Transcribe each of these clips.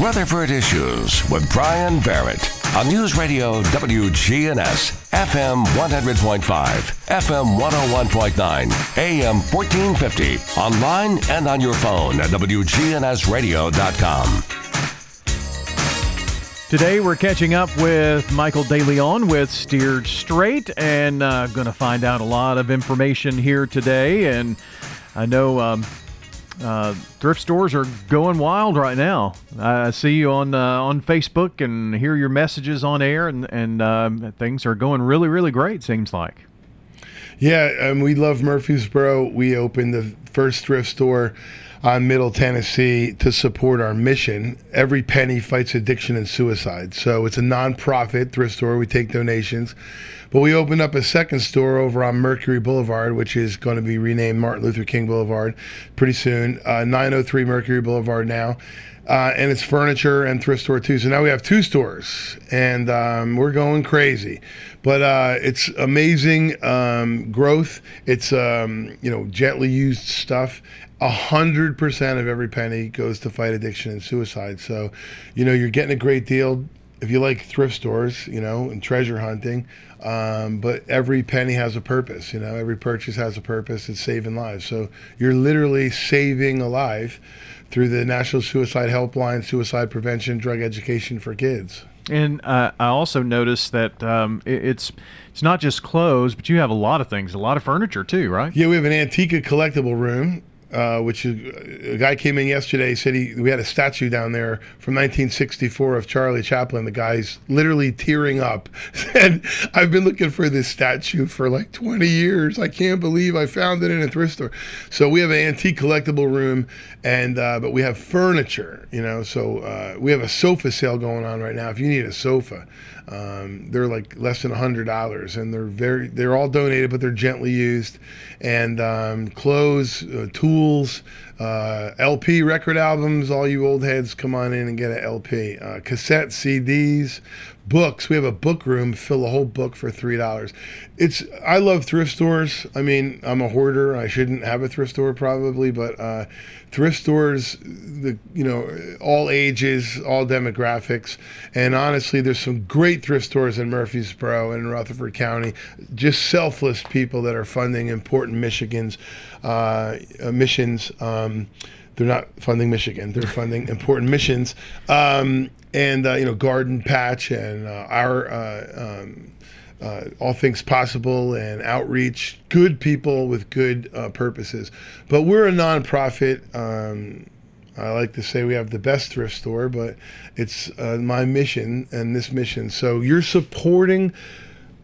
Rutherford Issues with Brian Barrett on News Radio WGNS, FM 100.5, FM 101.9, AM 1450, online and on your phone at WGNSradio.com. Today we're catching up with Michael DeLeon with Steered Straight and uh, going to find out a lot of information here today. And I know um, uh, thrift stores are going wild right now. I see you on uh, on Facebook and hear your messages on air, and and um, things are going really really great. Seems like. Yeah, and we love Murfreesboro. We opened the first thrift store on Middle Tennessee to support our mission. Every penny fights addiction and suicide. So it's a nonprofit thrift store. We take donations. But we opened up a second store over on Mercury Boulevard, which is going to be renamed Martin Luther King Boulevard pretty soon. Uh, 903 Mercury Boulevard now. Uh, and it's furniture and thrift store too. So now we have two stores, and um, we're going crazy. But uh, it's amazing um, growth. It's um, you know gently used stuff, hundred percent of every penny goes to fight addiction and suicide. So, you know, you're getting a great deal if you like thrift stores, you know, and treasure hunting. Um, but every penny has a purpose. You know, every purchase has a purpose. It's saving lives. So you're literally saving a life through the National Suicide Helpline, suicide prevention, drug education for kids. And uh, I also noticed that um, it, it's it's not just clothes, but you have a lot of things, a lot of furniture too, right? Yeah, we have an Antica collectible room uh, which is, a guy came in yesterday said he we had a statue down there from 1964 of Charlie Chaplin. The guy's literally tearing up. and I've been looking for this statue for like 20 years. I can't believe I found it in a thrift store. So we have an antique collectible room, and uh, but we have furniture. You know, so uh, we have a sofa sale going on right now. If you need a sofa. Um, they're like less than hundred dollars, and they're very they're all donated, but they're gently used. And um, clothes, uh, tools, uh, LP record albums. All you old heads, come on in and get an LP. Uh, cassette CDs, books. We have a book room. Fill a whole book for three dollars. It's I love thrift stores. I mean, I'm a hoarder. I shouldn't have a thrift store probably, but uh, thrift stores, the you know, all ages, all demographics, and honestly, there's some great thrift stores in Murfreesboro and Rutherford County. Just selfless people that are funding important Michigan's uh, missions. Um, they're not funding Michigan. They're funding important missions. Um, and uh, you know Garden Patch and uh, our uh, um, uh, All Things Possible and Outreach, good people with good uh, purposes. But we're a nonprofit. Um, I like to say we have the best thrift store, but it's uh, my mission and this mission. So you're supporting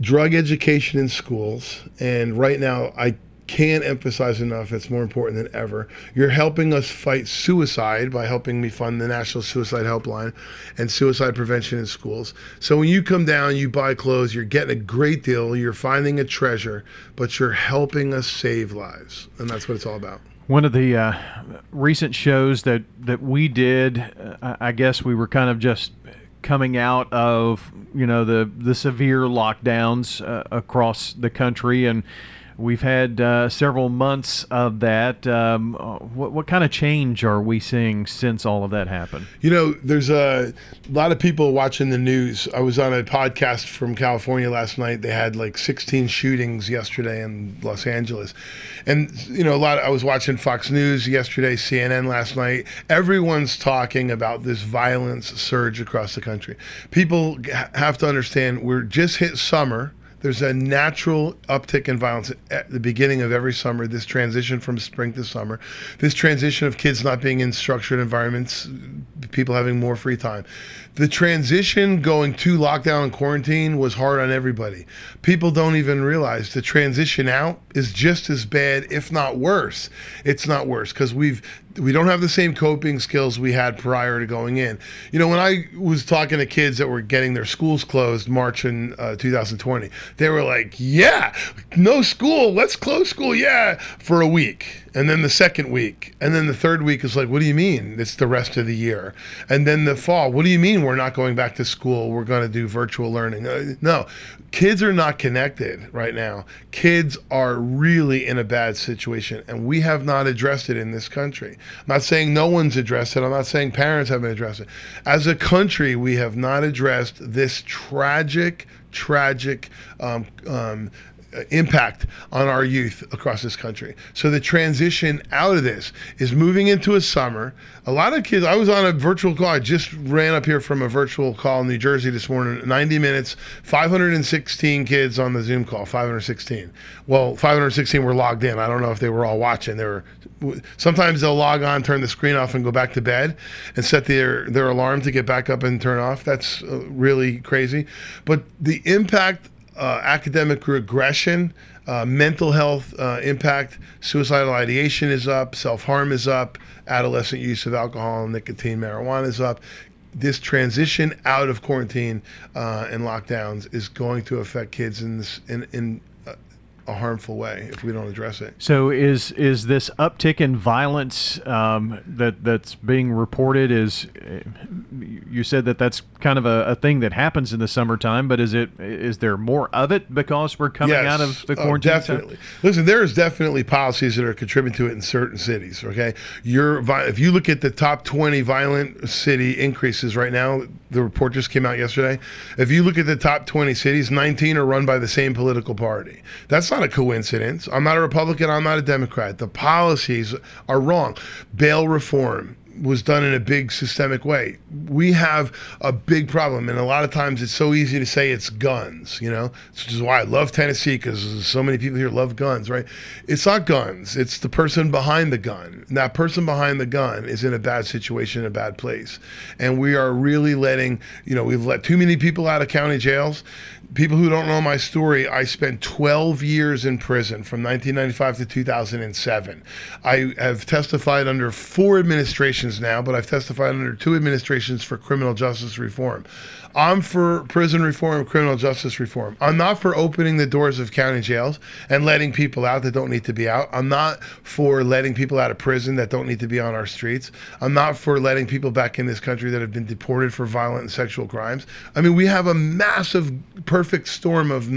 drug education in schools, and right now I can't emphasize enough it's more important than ever. You're helping us fight suicide by helping me fund the National Suicide Helpline and suicide prevention in schools. So when you come down, you buy clothes, you're getting a great deal, you're finding a treasure, but you're helping us save lives. And that's what it's all about. One of the uh, recent shows that, that we did, uh, I guess we were kind of just coming out of you know the the severe lockdowns uh, across the country and We've had uh, several months of that. Um, what, what, kind of change are we seeing since all of that happened? You know, there's a lot of people watching the news. I was on a podcast from California last night. They had like 16 shootings yesterday in Los Angeles. And, you know, a lot, of, I was watching Fox News yesterday, CNN last night. Everyone's talking about this violence surge across the country. People have to understand we're just hit summer there's a natural uptick in violence at the beginning of every summer, this transition from spring to summer, this transition of kids not being in structured environments, people having more free time. The transition going to lockdown and quarantine was hard on everybody. People don't even realize the transition out is just as bad, if not worse. It's not worse because we've we don't have the same coping skills we had prior to going in. You know, when I was talking to kids that were getting their schools closed March in uh, 2020, they were like, "Yeah, no school. Let's close school. Yeah, for a week." And then the second week, and then the third week is like, "What do you mean? It's the rest of the year." And then the fall, "What do you mean we're not going back to school? We're going to do virtual learning?" Uh, no, kids are not connected right now. Kids are really in a bad situation, and we have not addressed it in this country. I'm not saying no one's addressed it. I'm not saying parents haven't addressed it. As a country, we have not addressed this tragic, tragic um, um, impact on our youth across this country. So the transition out of this is moving into a summer. A lot of kids, I was on a virtual call. I just ran up here from a virtual call in New Jersey this morning, 90 minutes, 516 kids on the Zoom call, 516. Well, 516 were logged in. I don't know if they were all watching. They were sometimes they'll log on, turn the screen off and go back to bed and set their their alarm to get back up and turn off. That's uh, really crazy. But the impact uh, academic regression, uh, mental health uh, impact, suicidal ideation is up, self harm is up, adolescent use of alcohol, and nicotine, marijuana is up. This transition out of quarantine uh, and lockdowns is going to affect kids in this in, in a harmful way if we don't address it. So is is this uptick in violence um, that that's being reported? Is you said that that's kind of a, a, thing that happens in the summertime, but is it is there more of it because we're coming yes. out of the oh, quarantine? Oh, definitely. Time? Listen, there is definitely policies that are contributing to it in certain cities. Okay, you're if you look at the top twenty violent city increases right now, the report just came out yesterday. If you look at the top twenty cities, nineteen are run by the same political party. That's not a coincidence. I'm not a Republican. I'm not a Democrat. The policies are wrong. Bail reform was done in a big systemic way. We have a big problem, and a lot of times it's so easy to say it's guns, you know, which is why I love Tennessee because so many people here love guns, right? It's not guns, it's the person behind the gun. And that person behind the gun is in a bad situation, a bad place. And we are really letting, you know, we've let too many people out of county jails people who don't know my story, I spent 12 years in prison from 1995 to 2007. I have testified under four administrations now, but I've testified under two administrations for criminal justice reform. I'm for prison reform, criminal justice reform. I'm not for opening the doors of county jails and letting people out that don't need to be out. I'm not for letting people out of prison that don't need to be on our streets. I'm not for letting people back in this country that have been deported for violent and sexual crimes. I mean, we have a massive, perfect storm of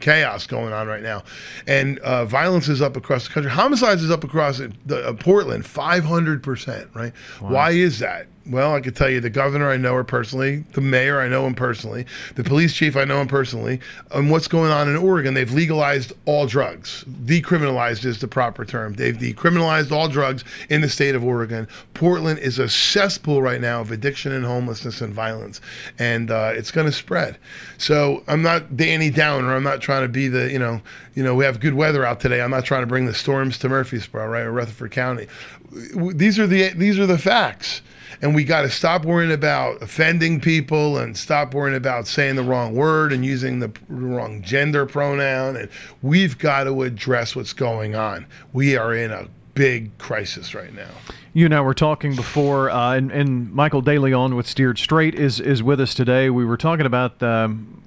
chaos going on right now, and uh, violence is up across the country. Homicides is up across the, uh, Portland, 500 percent. Right? Wow. Why is that? Well, I could tell you the governor, I know her personally. The mayor, I know him personally. The police chief, I know him personally. And what's going on in Oregon? They've legalized all drugs. Decriminalized is the proper term. They've decriminalized all drugs in the state of Oregon. Portland is a cesspool right now of addiction and homelessness and violence. And uh, it's going to spread. So I'm not Danny Downer. I'm not trying to be the, you know, you know, we have good weather out today. I'm not trying to bring the storms to Murfreesboro, right, or Rutherford County. These are the these are the facts and we got to stop worrying about offending people and stop worrying about saying the wrong word and using the wrong gender pronoun. And we've got to address what's going on. We are in a big crisis right now. You and I were talking before, uh, and, and, Michael DeLeon with Steered Straight is is with us today. We were talking about, um,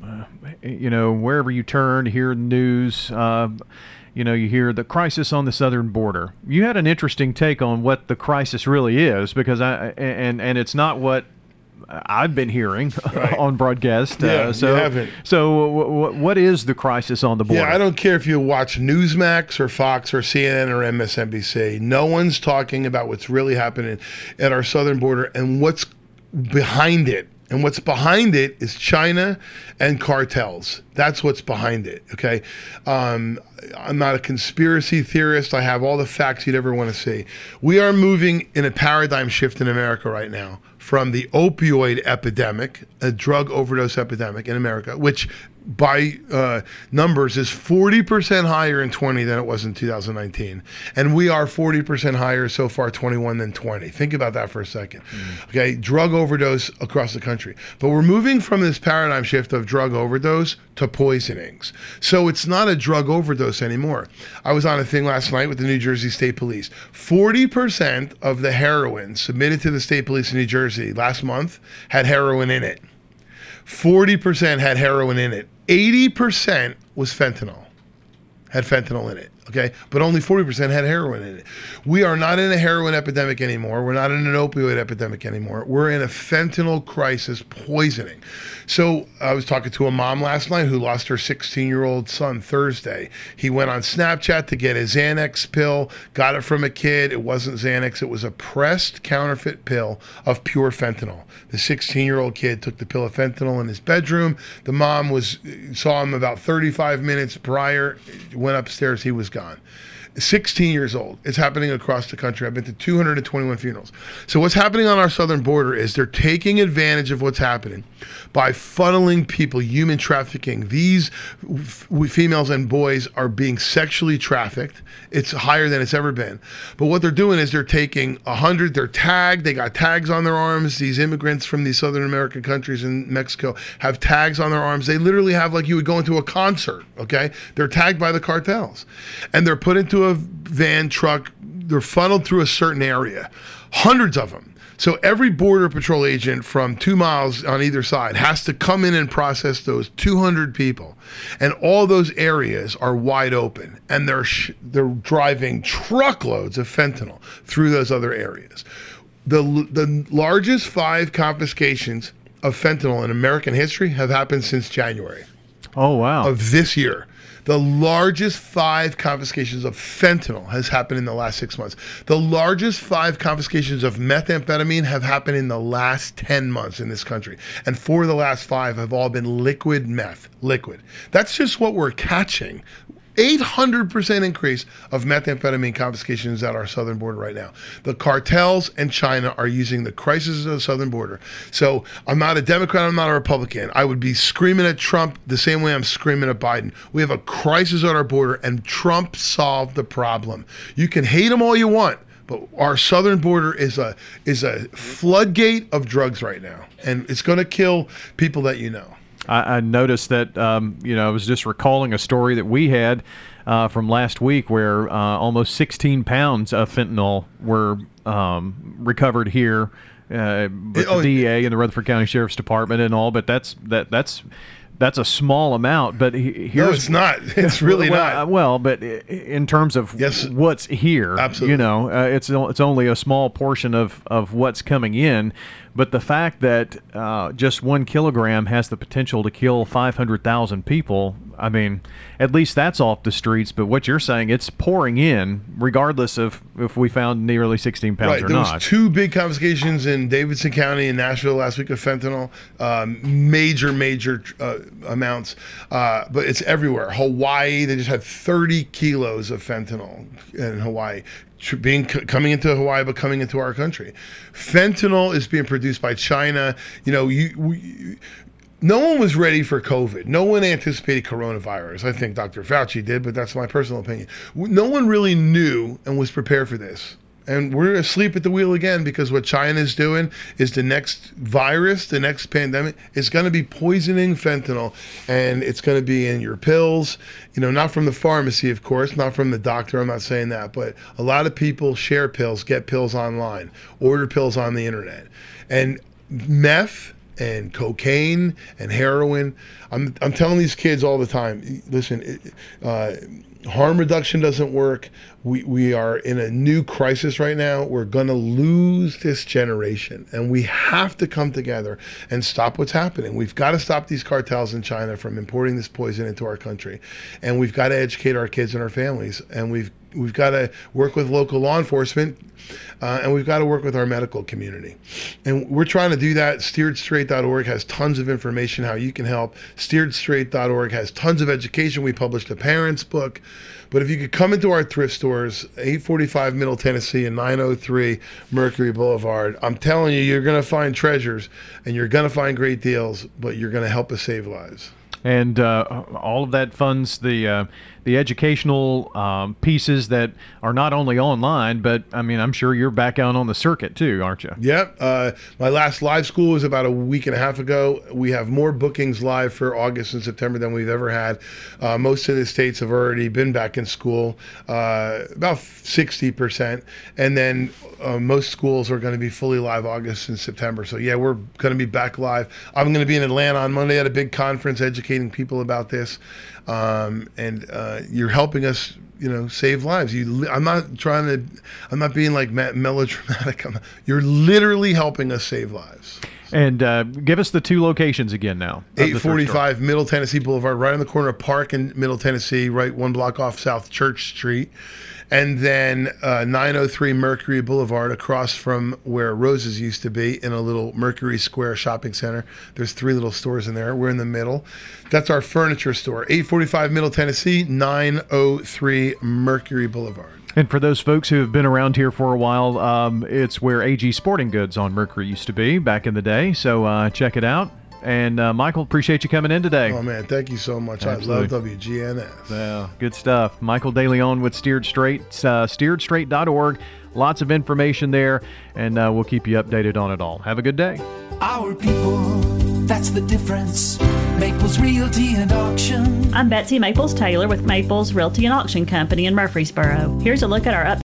you know, wherever you turn, hear the news. Uh, you know, you hear the crisis on the southern border. You had an interesting take on what the crisis really is, because I and and it's not what I've been hearing right. on broadcast. Yeah, uh, so, you haven't. So, w- w- what is the crisis on the border? Yeah, I don't care if you watch Newsmax or Fox or CNN or MSNBC. No one's talking about what's really happening at our southern border and what's behind it. And what's behind it is China and cartels. That's what's behind it. Okay. Um, I'm not a conspiracy theorist. I have all the facts you'd ever want to see. We are moving in a paradigm shift in America right now from the opioid epidemic, a drug overdose epidemic in America, which by uh, numbers is 40% higher in 20 than it was in 2019 and we are 40% higher so far 21 than 20 think about that for a second. Mm. okay drug overdose across the country. But we're moving from this paradigm shift of drug overdose to poisonings. So it's not a drug overdose anymore. I was on a thing last night with the new jersey state police. 40% of the heroin submitted to the state police in new jersey last month had heroin in it 40% had heroin in it 80% was fentanyl, had fentanyl in it. okay, but only 40% had heroin in it. We are not in a heroin epidemic anymore. We're not in an opioid epidemic anymore. We're in a fentanyl crisis poisoning. So I was talking to a mom last night who lost her 16 year old son Thursday. He went on Snapchat to get a Xanax pill, got it from a kid. It wasn't Xanax, it was a pressed counterfeit pill of pure fentanyl. The 16 year old kid took the pill of fentanyl in his bedroom. The mom was saw him about 35 minutes prior, went upstairs, he was gone. 16 years old. It's happening across the country. I've been to 221 funerals. So what's happening on our southern border is they're taking advantage of what's happening by funneling people, human trafficking. These f- females and boys are being sexually trafficked. It's higher than it's ever been. But what they're doing is they're taking 100, they're tagged, they got tags on their arms. These immigrants from these Southern American countries in Mexico have tags on their arms. They literally have like you would go into a concert, okay? They're tagged by the cartels. And they're put into a van truck, they're funneled through a certain area. Hundreds of them so every border patrol agent from two miles on either side has to come in and process those 200 people, and all those areas are wide open, and they're sh- they're driving truckloads of fentanyl through those other areas. The the largest five confiscations of fentanyl in American history have happened since January. Oh wow! Of this year. The largest five confiscations of fentanyl has happened in the last six months. The largest five confiscations of methamphetamine have happened in the last 10 months in this country. And four of the last five have all been liquid meth, liquid. That's just what we're catching. 800% increase of methamphetamine confiscations at our southern border right now. The cartels and China are using the crisis of the southern border. So I'm not a Democrat, I'm not a Republican. I would be screaming at Trump the same way I'm screaming at Biden. We have a crisis at our border, and Trump solved the problem. You can hate him all you want. But our southern border is a is a floodgate of drugs right now, and it's going to kill people that you know. I, I noticed that um, you know I was just recalling a story that we had uh, from last week where uh, almost 16 pounds of fentanyl were um, recovered here. Uh, with oh, the DA and the Rutherford County Sheriff's Department and all, but that's that that's that's a small amount. But here's no, it's not. It's really well, not. Well, but in terms of yes, what's here, absolutely. you know, uh, it's it's only a small portion of of what's coming in. But the fact that uh, just one kilogram has the potential to kill 500,000 people, I mean, at least that's off the streets. But what you're saying, it's pouring in, regardless of if we found nearly 16 pounds right. or there not. was two big confiscations in Davidson County and Nashville last week of fentanyl, um, major, major uh, amounts. Uh, but it's everywhere. Hawaii, they just had 30 kilos of fentanyl in Hawaii being coming into Hawaii, but coming into our country. Fentanyl is being produced by China. You know, you, we, no one was ready for COVID. No one anticipated coronavirus. I think Dr. Fauci did, but that's my personal opinion. No one really knew and was prepared for this and we're asleep at the wheel again because what China is doing is the next virus, the next pandemic is going to be poisoning fentanyl, and it's going to be in your pills. You know, not from the pharmacy, of course, not from the doctor. I'm not saying that, but a lot of people share pills, get pills online, order pills on the internet, and meth and cocaine and heroin. I'm I'm telling these kids all the time. Listen. Uh, harm reduction doesn't work. We, we are in a new crisis right now. We're going to lose this generation, and we have to come together and stop what's happening. We've got to stop these cartels in China from importing this poison into our country, and we've got to educate our kids and our families, and we've we've got to work with local law enforcement, uh, and we've got to work with our medical community. And we're trying to do that. SteeredStraight.org has tons of information how you can help. SteeredStraight.org has tons of education. We published a parents book. But if you could come into our thrift stores, 845 Middle Tennessee and 903 Mercury Boulevard, I'm telling you, you're going to find treasures and you're going to find great deals, but you're going to help us save lives. And uh, all of that funds the uh, the educational um, pieces that are not only online, but I mean, I'm sure you're back out on the circuit too, aren't you? Yep. Uh, my last live school was about a week and a half ago. We have more bookings live for August and September than we've ever had. Uh, most of the states have already been back in school, uh, about 60%. And then uh, most schools are going to be fully live August and September. So, yeah, we're going to be back live. I'm going to be in Atlanta on Monday at a big conference educating people about this. Um, and uh, you're helping us you know save lives you i'm not trying to i'm not being like melodramatic I'm, you're literally helping us save lives And uh, give us the two locations again now. of the thrift store. 845 Middle Tennessee Boulevard, right on the corner of Park and Middle Tennessee, right one block off South Church Street. And then uh, 903 Mercury Boulevard, across from where Roses used to be, in a little Mercury Square shopping center. There's three little stores in there. We're in the middle. That's our furniture store. 845 Middle Tennessee, 903 Mercury Boulevard. And for those folks who have been around here for a while, um, it's where AG Sporting Goods on Mercury used to be back in the day. So uh, check it out. And uh, Michael, appreciate you coming in today. Oh, man, thank you so much. Absolutely. I love WGNS. Yeah, good stuff. Michael DeLeon with Steered Straight, uh, steeredstraight.org. Lots of information there, and uh, we'll keep you updated on it all. Have a good day. Our people, that's the difference. Maples Realty and Auction. I'm Betsy Maples Taylor with Maples Realty and Auction Company in Murfreesboro. Here's a look at our up